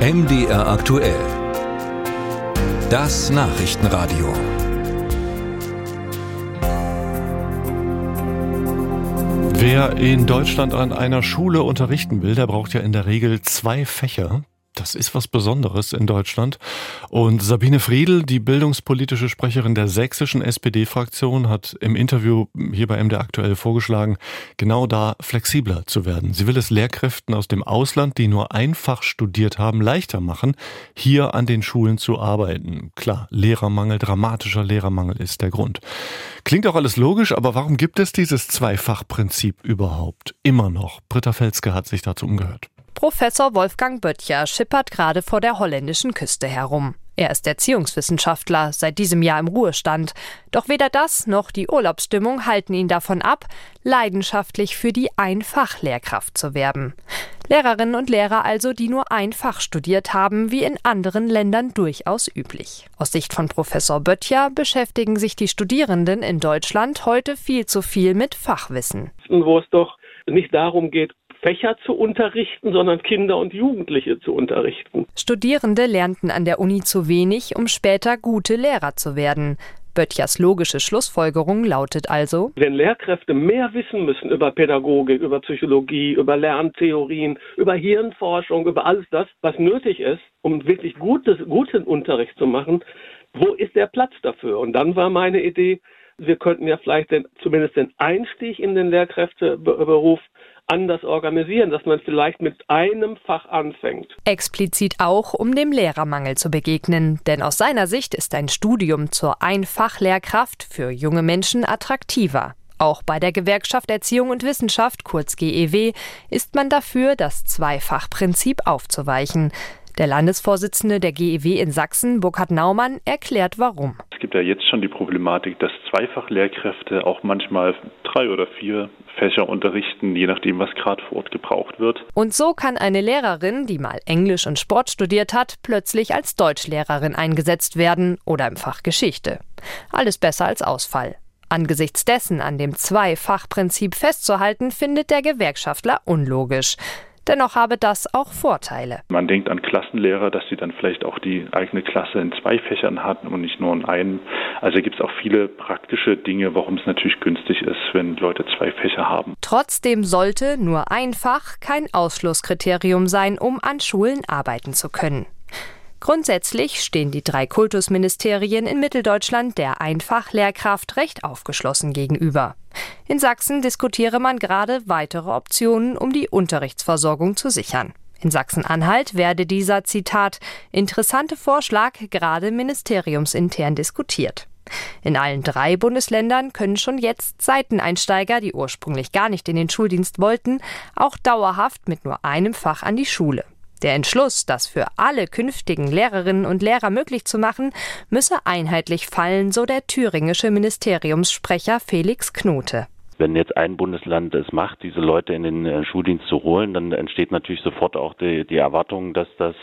MDR aktuell. Das Nachrichtenradio. Wer in Deutschland an einer Schule unterrichten will, der braucht ja in der Regel zwei Fächer. Das ist was Besonderes in Deutschland. Und Sabine Friedl, die bildungspolitische Sprecherin der sächsischen SPD-Fraktion, hat im Interview hier bei MD aktuell vorgeschlagen, genau da flexibler zu werden. Sie will es Lehrkräften aus dem Ausland, die nur einfach studiert haben, leichter machen, hier an den Schulen zu arbeiten. Klar, Lehrermangel, dramatischer Lehrermangel ist der Grund. Klingt auch alles logisch, aber warum gibt es dieses Zweifachprinzip überhaupt? Immer noch. Britta Felske hat sich dazu umgehört. Professor Wolfgang Böttcher schippert gerade vor der holländischen Küste herum. Er ist Erziehungswissenschaftler, seit diesem Jahr im Ruhestand. Doch weder das noch die Urlaubsstimmung halten ihn davon ab, leidenschaftlich für die Einfachlehrkraft zu werben. Lehrerinnen und Lehrer also, die nur ein Fach studiert haben, wie in anderen Ländern durchaus üblich. Aus Sicht von Professor Böttcher beschäftigen sich die Studierenden in Deutschland heute viel zu viel mit Fachwissen. Wo es doch nicht darum geht, Fächer zu unterrichten, sondern Kinder und Jugendliche zu unterrichten. Studierende lernten an der Uni zu wenig, um später gute Lehrer zu werden. Böttchers logische Schlussfolgerung lautet also, wenn Lehrkräfte mehr wissen müssen über Pädagogik, über Psychologie, über Lerntheorien, über Hirnforschung, über alles das, was nötig ist, um wirklich gutes, guten Unterricht zu machen, wo ist der Platz dafür? Und dann war meine Idee, wir könnten ja vielleicht den, zumindest den Einstieg in den Lehrkräfteberuf anders organisieren, dass man vielleicht mit einem Fach anfängt. Explizit auch, um dem Lehrermangel zu begegnen. Denn aus seiner Sicht ist ein Studium zur Einfachlehrkraft für junge Menschen attraktiver. Auch bei der Gewerkschaft Erziehung und Wissenschaft, kurz GEW, ist man dafür, das Zweifachprinzip aufzuweichen. Der Landesvorsitzende der GEW in Sachsen, Burkhard Naumann, erklärt warum. Es gibt ja jetzt schon die Problematik, dass Zweifachlehrkräfte auch manchmal drei oder vier Fächer unterrichten, je nachdem, was gerade vor Ort gebraucht wird. Und so kann eine Lehrerin, die mal Englisch und Sport studiert hat, plötzlich als Deutschlehrerin eingesetzt werden oder im Fach Geschichte. Alles besser als Ausfall. Angesichts dessen an dem Zweifachprinzip festzuhalten, findet der Gewerkschaftler unlogisch. Dennoch habe das auch Vorteile. Man denkt an Klassenlehrer, dass sie dann vielleicht auch die eigene Klasse in zwei Fächern hatten und nicht nur in einem. Also gibt es auch viele praktische Dinge, warum es natürlich günstig ist, wenn Leute zwei Fächer haben. Trotzdem sollte nur ein Fach kein Ausschlusskriterium sein, um an Schulen arbeiten zu können. Grundsätzlich stehen die drei Kultusministerien in Mitteldeutschland der Einfachlehrkraft recht aufgeschlossen gegenüber. In Sachsen diskutiere man gerade weitere Optionen, um die Unterrichtsversorgung zu sichern. In Sachsen-Anhalt werde dieser Zitat interessante Vorschlag gerade ministeriumsintern diskutiert. In allen drei Bundesländern können schon jetzt Seiteneinsteiger, die ursprünglich gar nicht in den Schuldienst wollten, auch dauerhaft mit nur einem Fach an die Schule. Der Entschluss, das für alle künftigen Lehrerinnen und Lehrer möglich zu machen, müsse einheitlich fallen, so der thüringische Ministeriumssprecher Felix Knote. Wenn jetzt ein Bundesland es macht, diese Leute in den äh, Schuldienst zu holen, dann entsteht natürlich sofort auch die, die Erwartung, dass das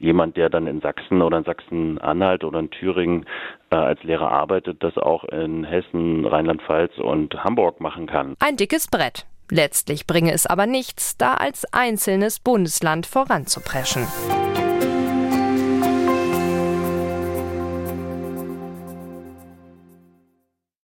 jemand, der dann in Sachsen oder in Sachsen-Anhalt oder in Thüringen äh, als Lehrer arbeitet, das auch in Hessen, Rheinland-Pfalz und Hamburg machen kann. Ein dickes Brett. Letztlich bringe es aber nichts, da als einzelnes Bundesland voranzupreschen.